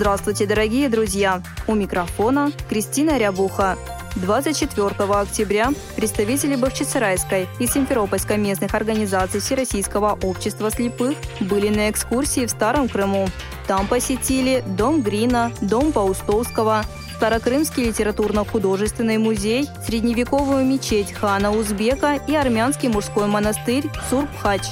Здравствуйте, дорогие друзья! У микрофона Кристина Рябуха. 24 октября представители Бахчисарайской и Симферопольской местных организаций Всероссийского общества слепых были на экскурсии в Старом Крыму. Там посетили Дом Грина, Дом Паустовского, Старокрымский литературно-художественный музей, средневековую мечеть хана Узбека и армянский мужской монастырь Сурбхач.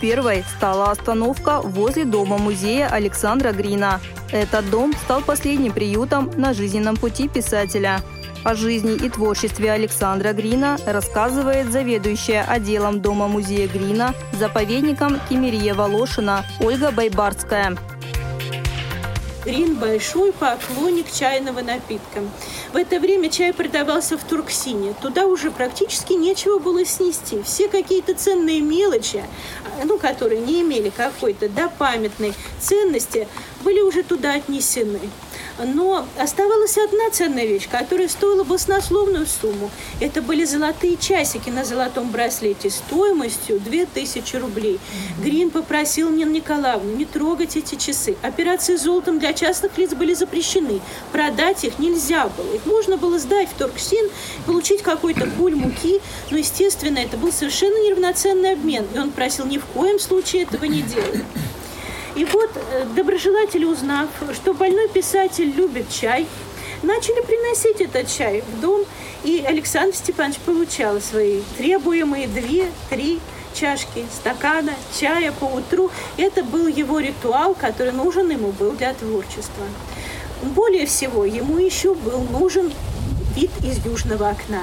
Первой стала остановка возле дома-музея Александра Грина. Этот дом стал последним приютом на жизненном пути писателя. О жизни и творчестве Александра Грина рассказывает заведующая отделом дома-музея Грина, заповедником Кемерия Волошина Ольга Байбарская. Грин – большой поклонник чайного напитка. В это время чай продавался в Турксине. Туда уже практически нечего было снести. Все какие-то ценные мелочи, ну, которые не имели какой-то да, памятной ценности, были уже туда отнесены. Но оставалась одна ценная вещь, которая стоила баснословную сумму. Это были золотые часики на золотом браслете стоимостью 2000 рублей. Грин попросил Нину Николаевну не трогать эти часы. Операции с золотом для частных лиц были запрещены. Продать их нельзя было. Их можно было сдать в Торксин, получить какой-то куль муки, но, естественно, это был совершенно неравноценный обмен. И он просил ни в коем случае этого не делать. И вот э, доброжелатели, узнав, что больной писатель любит чай, начали приносить этот чай в дом, и Александр Степанович получал свои требуемые две-три чашки стакана чая по утру. Это был его ритуал, который нужен ему был для творчества. Более всего, ему еще был нужен вид из южного окна.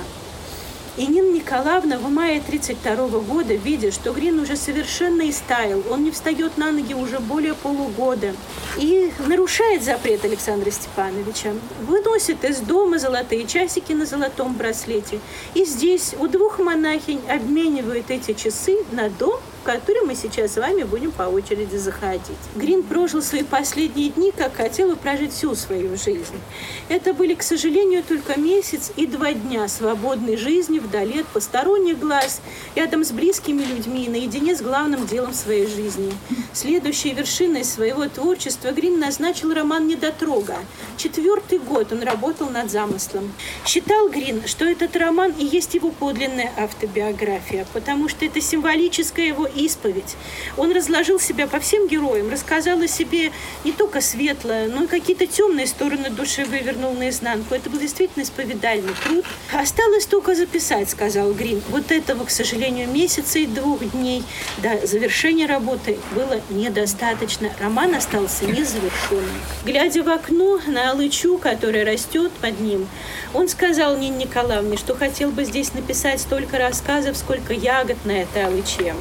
И Нина Николаевна в мае 1932 года, видя, что Грин уже совершенно истаял, он не встает на ноги уже более полугода, и нарушает запрет Александра Степановича, выносит из дома золотые часики на золотом браслете. И здесь у двух монахинь обменивают эти часы на дом который мы сейчас с вами будем по очереди заходить. Грин прожил свои последние дни, как хотел бы прожить всю свою жизнь. Это были, к сожалению, только месяц и два дня свободной жизни вдали от посторонних глаз, рядом с близкими людьми, наедине с главным делом своей жизни. Следующей вершиной своего творчества Грин назначил роман «Недотрога». Четвертый год он работал над замыслом. Считал Грин, что этот роман и есть его подлинная автобиография, потому что это символическая его исповедь. Он разложил себя по всем героям, рассказал о себе не только светлое, но и какие-то темные стороны души вывернул наизнанку. Это был действительно исповедальный труд. Осталось только записать, сказал Грин. Вот этого, к сожалению, месяца и двух дней до завершения работы было недостаточно. Роман остался незавершенным. Глядя в окно на алычу, которая растет под ним, он сказал Нине Николаевне, что хотел бы здесь написать столько рассказов, сколько ягод на этой алыче.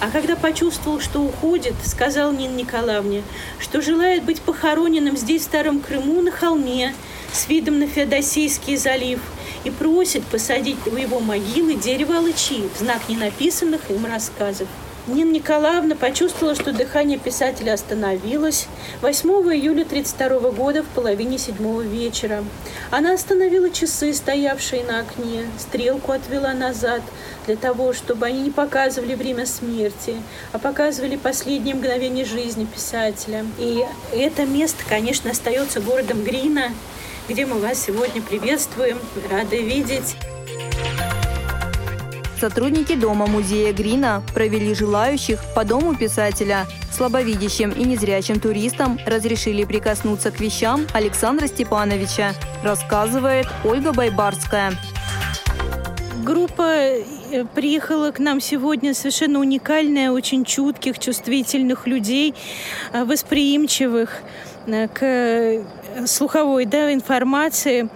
А когда почувствовал, что уходит, сказал Нине Николаевне, что желает быть похороненным здесь, в Старом Крыму, на холме, с видом на Феодосийский залив, и просит посадить у его могилы дерево алычи в знак ненаписанных им рассказов. Нина Николаевна почувствовала, что дыхание писателя остановилось 8 июля 1932 года в половине седьмого вечера. Она остановила часы, стоявшие на окне, стрелку отвела назад для того, чтобы они не показывали время смерти, а показывали последние мгновения жизни писателя. И это место, конечно, остается городом Грина, где мы вас сегодня приветствуем, рады видеть. Сотрудники дома-музея Грина провели желающих по дому писателя. Слабовидящим и незрячим туристам разрешили прикоснуться к вещам Александра Степановича, рассказывает Ольга Байбарская. Группа э, приехала к нам сегодня совершенно уникальная, очень чутких, чувствительных людей, э, восприимчивых э, к слуховой да, информации.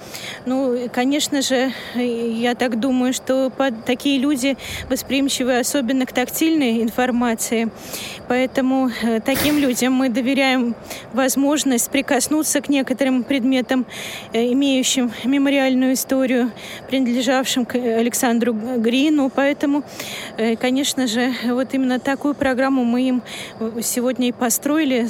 Ну, конечно же, я так думаю, что такие люди восприимчивы особенно к тактильной информации. Поэтому э, таким людям мы доверяем возможность прикоснуться к некоторым предметам, э, имеющим мемориальную историю, принадлежавшим к Александру Грину. Поэтому, э, конечно же, вот именно такую программу мы им сегодня и построили,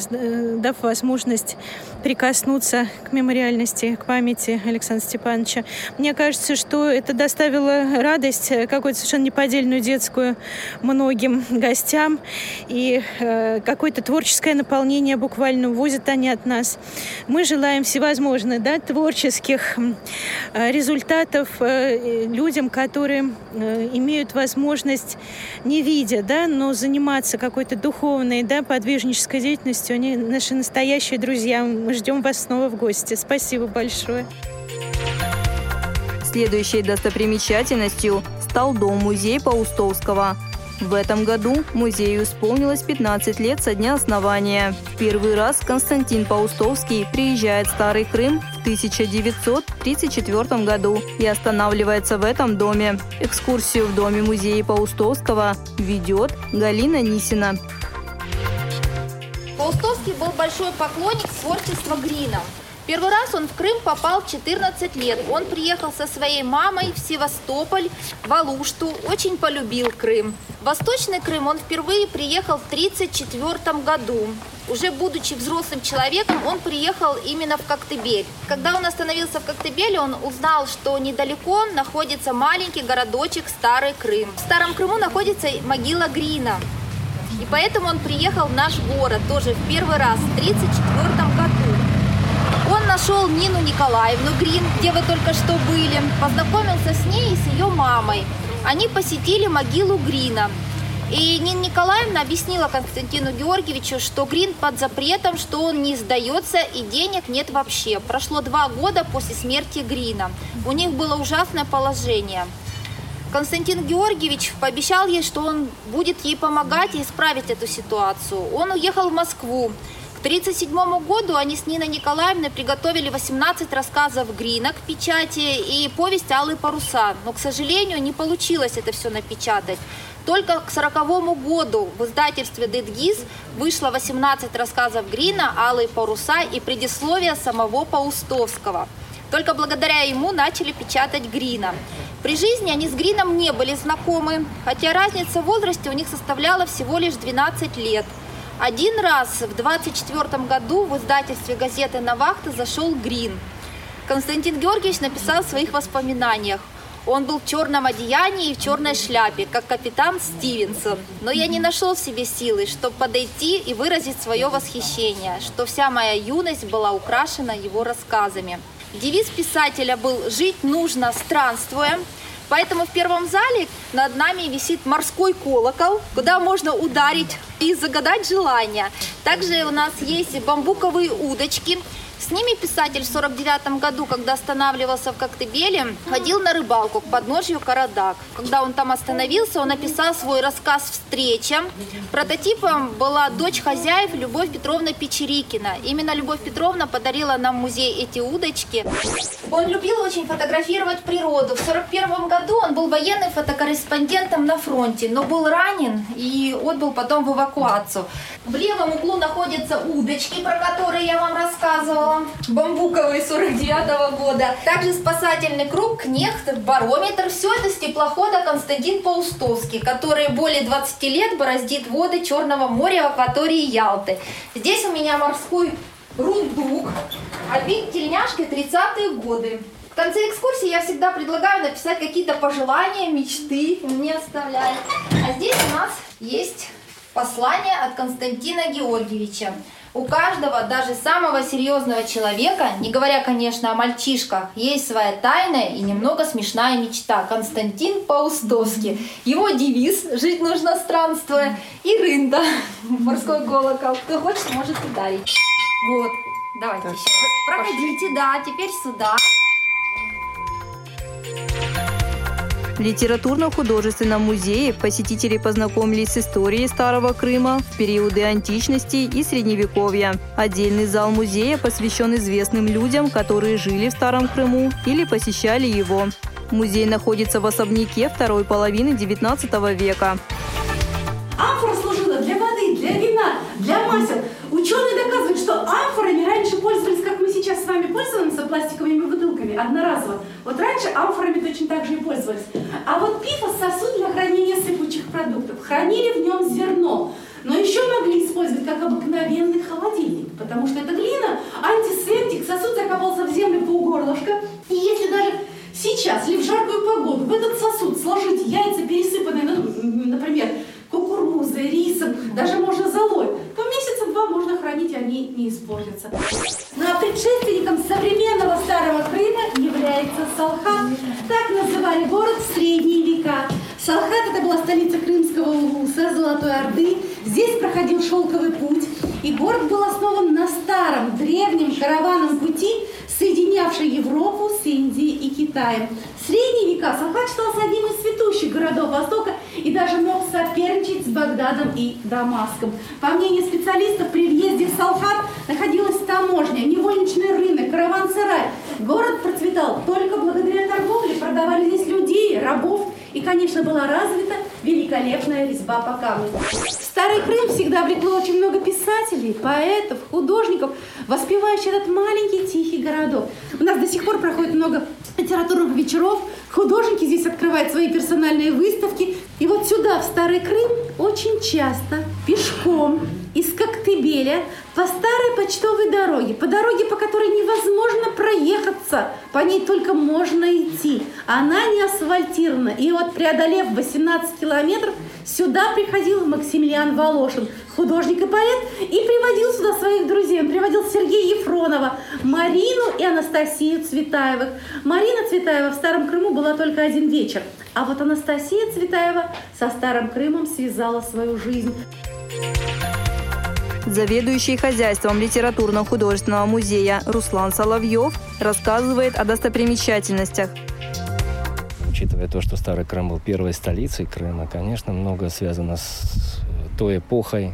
дав возможность прикоснуться к мемориальности, к памяти Александра Степановича. Мне кажется, что это доставило радость, какую-то совершенно неподдельную детскую многим гостям. И э, какое-то творческое наполнение буквально увозят они от нас. Мы желаем всевозможных да, творческих э, результатов э, людям, которые э, имеют возможность, не видя, да, но заниматься какой-то духовной, да, подвижнической деятельностью. Они наши настоящие друзья. Мы ждем вас снова в гости. Спасибо большое. Следующей достопримечательностью стал дом-музей Паустовского – в этом году музею исполнилось 15 лет со дня основания. Первый раз Константин Паустовский приезжает в Старый Крым в 1934 году и останавливается в этом доме. Экскурсию в доме музея Паустовского ведет Галина Нисина. Большой поклонник творчества Грина. Первый раз он в Крым попал в 14 лет. Он приехал со своей мамой в Севастополь, в Алушту, очень полюбил Крым. Восточный Крым он впервые приехал в 1934 году. Уже будучи взрослым человеком, он приехал именно в Коктебель. Когда он остановился в Коктебеле, он узнал, что недалеко находится маленький городочек Старый Крым. В Старом Крыму находится могила Грина. Поэтому он приехал в наш город тоже в первый раз в 1934 году. Он нашел Нину Николаевну Грин, где вы только что были, познакомился с ней и с ее мамой. Они посетили могилу Грина. И Нина Николаевна объяснила Константину Георгиевичу, что Грин под запретом, что он не сдается и денег нет вообще. Прошло два года после смерти Грина. У них было ужасное положение. Константин Георгиевич пообещал ей, что он будет ей помогать и исправить эту ситуацию. Он уехал в Москву. 1937 году они с Ниной Николаевной приготовили 18 рассказов Грина к печати и повесть «Алые паруса». Но, к сожалению, не получилось это все напечатать. Только к 1940 году в издательстве «Дедгиз» вышло 18 рассказов Грина, «Алые паруса» и предисловие самого Паустовского. Только благодаря ему начали печатать Грина. При жизни они с Грином не были знакомы, хотя разница в возрасте у них составляла всего лишь 12 лет – один раз в 24 году в издательстве газеты «Навахта» зашел Грин. Константин Георгиевич написал в своих воспоминаниях. Он был в черном одеянии и в черной шляпе, как капитан Стивенсон. Но я не нашел в себе силы, чтобы подойти и выразить свое восхищение, что вся моя юность была украшена его рассказами. Девиз писателя был «Жить нужно, странствуя», Поэтому в первом зале над нами висит морской колокол, куда можно ударить и загадать желание. Также у нас есть бамбуковые удочки, с ними писатель в 49 году, когда останавливался в Коктебеле, ходил на рыбалку к подножью Карадак. Когда он там остановился, он написал свой рассказ «Встреча». Прототипом была дочь хозяев Любовь Петровна Печерикина. Именно Любовь Петровна подарила нам музей эти удочки. Он любил очень фотографировать природу. В 41 году он был военным фотокорреспондентом на фронте, но был ранен и отбыл потом в эвакуацию. В левом углу находятся удочки, про которые я вам рассказывала бамбуковый 49 -го года. Также спасательный круг, кнехт, барометр. Все это с теплохода Константин Паустовский, который более 20 лет бороздит воды Черного моря в акватории Ялты. Здесь у меня морской рундук, вид тельняшки 30-е годы. В конце экскурсии я всегда предлагаю написать какие-то пожелания, мечты мне оставляют. А здесь у нас есть послание от Константина Георгиевича. У каждого, даже самого серьезного человека, не говоря, конечно, о мальчишках, есть своя тайная и немного смешная мечта. Константин Паустовский. Его девиз «Жить нужно странствуя» и рында, морской колокол. Кто хочет, может ударить. Вот, давайте так. еще Проходите, да, теперь сюда. Литературно-художественном музее посетители познакомились с историей Старого Крыма в периоды античности и Средневековья. Отдельный зал музея посвящен известным людям, которые жили в Старом Крыму или посещали его. Музей находится в особняке второй половины XIX века. Амфора служила для воды, для вина, для масел. Ученые доказывают, что амфорами раньше пользовались, как мы сейчас с вами пользуемся пластиковыми бутылками, одноразово. Вот раньше амфорами точно так же и пользовались. А вот пифос – сосуд для хранения сыпучих продуктов. Хранили в нем зерно. Но еще могли использовать как обыкновенный холодильник, потому что это глина, антисептик, сосуд закопался в землю по горлышко. И если даже сейчас, или в жаркую погоду, в этот сосуд сложить яйца, пересыпанные, ну, например, кукурузой, рисом, даже можно золой, то месяца два можно хранить, они не испортятся. Здесь проходил шелковый путь, и город был основан на старом, древнем караванном пути, соединявший Европу с Индией и Китаем. В средние века Салхат считался одним из цветущих городов Востока и даже мог соперничать с Багдадом и Дамаском. По мнению специалистов, при въезде в Салхат находилась таможня, невольничный рынок, караван-сарай. Город процветал только благодаря торговле, продавали здесь людей, рабов, и, конечно, была развита великолепная резьба по камню. Старый Крым всегда влекло очень много писателей, поэтов, художников, воспевающих этот маленький тихий городок. У нас до сих пор проходит много литературных вечеров, художники здесь открывают свои персональные выставки. И вот сюда, в Старый Крым, очень часто пешком из Коктебеля по старой почтовой дороге, по дороге, по которой невозможно проехаться, по ней только можно идти. Она не асфальтирована. И вот преодолев 18 километров, сюда приходил Максимилиан Волошин, художник и поэт, и приводил сюда своих друзей. Он приводил Сергея Ефронова, Марину и Анастасию Цветаевых. Марина Цветаева в Старом Крыму была только один вечер, а вот Анастасия Цветаева со Старым Крымом связала свою жизнь. Заведующий хозяйством литературно-художественного музея Руслан Соловьев рассказывает о достопримечательностях. Учитывая то, что Старый Крым был первой столицей Крыма, конечно, много связано с той эпохой,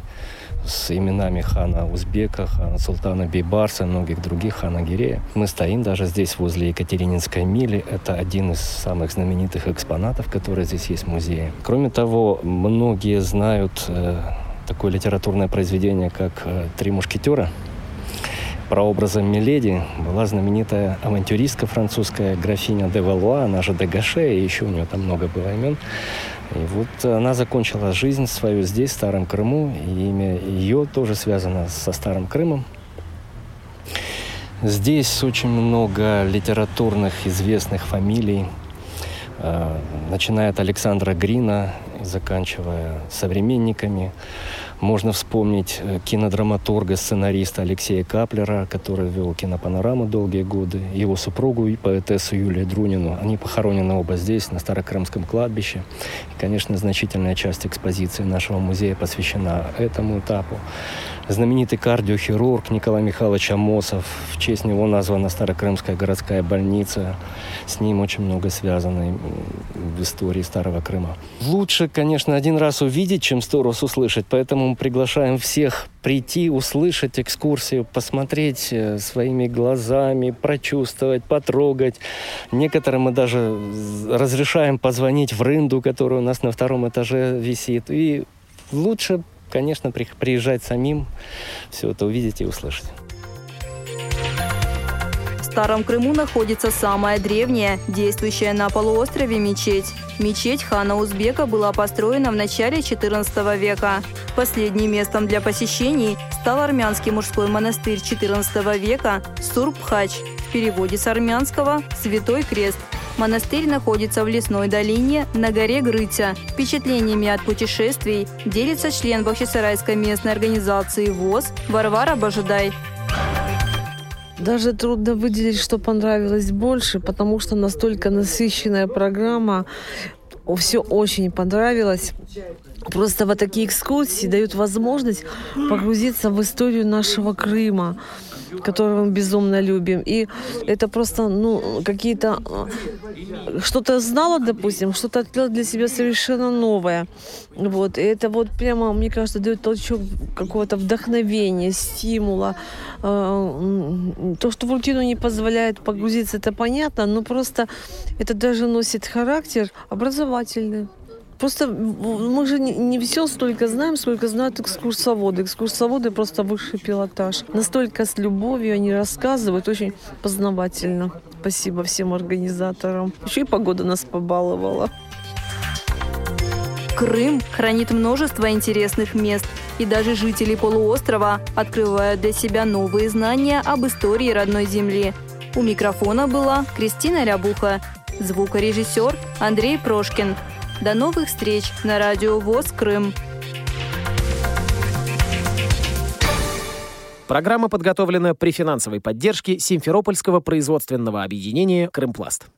с именами хана Узбека, хана Султана Бейбарса многих других хана Гирея. Мы стоим даже здесь, возле Екатерининской мили. Это один из самых знаменитых экспонатов, которые здесь есть в музее. Кроме того, многие знают э, такое литературное произведение, как э, «Три мушкетера», про образом Миледи была знаменитая авантюристка французская графиня де Валуа, она же де Гаше, и еще у нее там много было имен. И вот она закончила жизнь свою здесь, в Старом Крыму, и имя ее тоже связано со Старым Крымом. Здесь очень много литературных известных фамилий, э, начиная от Александра Грина, заканчивая современниками. Можно вспомнить э, кинодраматурга, сценариста Алексея Каплера, который вел кинопанораму долгие годы, его супругу и поэтессу Юлию Друнину. Они похоронены оба здесь, на Старокрымском кладбище. И, конечно, значительная часть экспозиции нашего музея посвящена этому этапу. Знаменитый кардиохирург Николай Михайлович Амосов. В честь него названа Старокрымская городская больница. С ним очень много связано в истории Старого Крыма. Лучше, конечно, один раз увидеть, чем сто раз услышать. Поэтому мы приглашаем всех прийти, услышать экскурсию, посмотреть э, своими глазами, прочувствовать, потрогать. Некоторым мы даже разрешаем позвонить в рынду, которая у нас на втором этаже висит. И лучше конечно, приезжать самим, все это увидеть и услышать. В Старом Крыму находится самая древняя, действующая на полуострове мечеть. Мечеть хана Узбека была построена в начале XIV века. Последним местом для посещений стал армянский мужской монастырь XIV века Сурбхач, в переводе с армянского «Святой крест», Монастырь находится в лесной долине на горе Грытя. Впечатлениями от путешествий делится член Бахчисарайской местной организации ВОЗ Варвара Божидай. Даже трудно выделить, что понравилось больше, потому что настолько насыщенная программа, все очень понравилось. Просто вот такие экскурсии дают возможность погрузиться в историю нашего Крыма. Которого мы безумно любим. И это просто, ну, какие-то... Что-то знала, допустим, что-то открыла для себя совершенно новое. Вот. И это вот прямо, мне кажется, дает толчок какого-то вдохновения, стимула. То, что в рутину не позволяет погрузиться, это понятно, но просто это даже носит характер образовательный. Просто мы же не, не все столько знаем, сколько знают экскурсоводы. Экскурсоводы просто высший пилотаж. Настолько с любовью они рассказывают, очень познавательно. Спасибо всем организаторам. Еще и погода нас побаловала. Крым хранит множество интересных мест, и даже жители полуострова открывают для себя новые знания об истории родной земли. У микрофона была Кристина Рябуха, звукорежиссер Андрей Прошкин. До новых встреч на радио ВОЗ Крым. Программа подготовлена при финансовой поддержке Симферопольского производственного объединения «Крымпласт».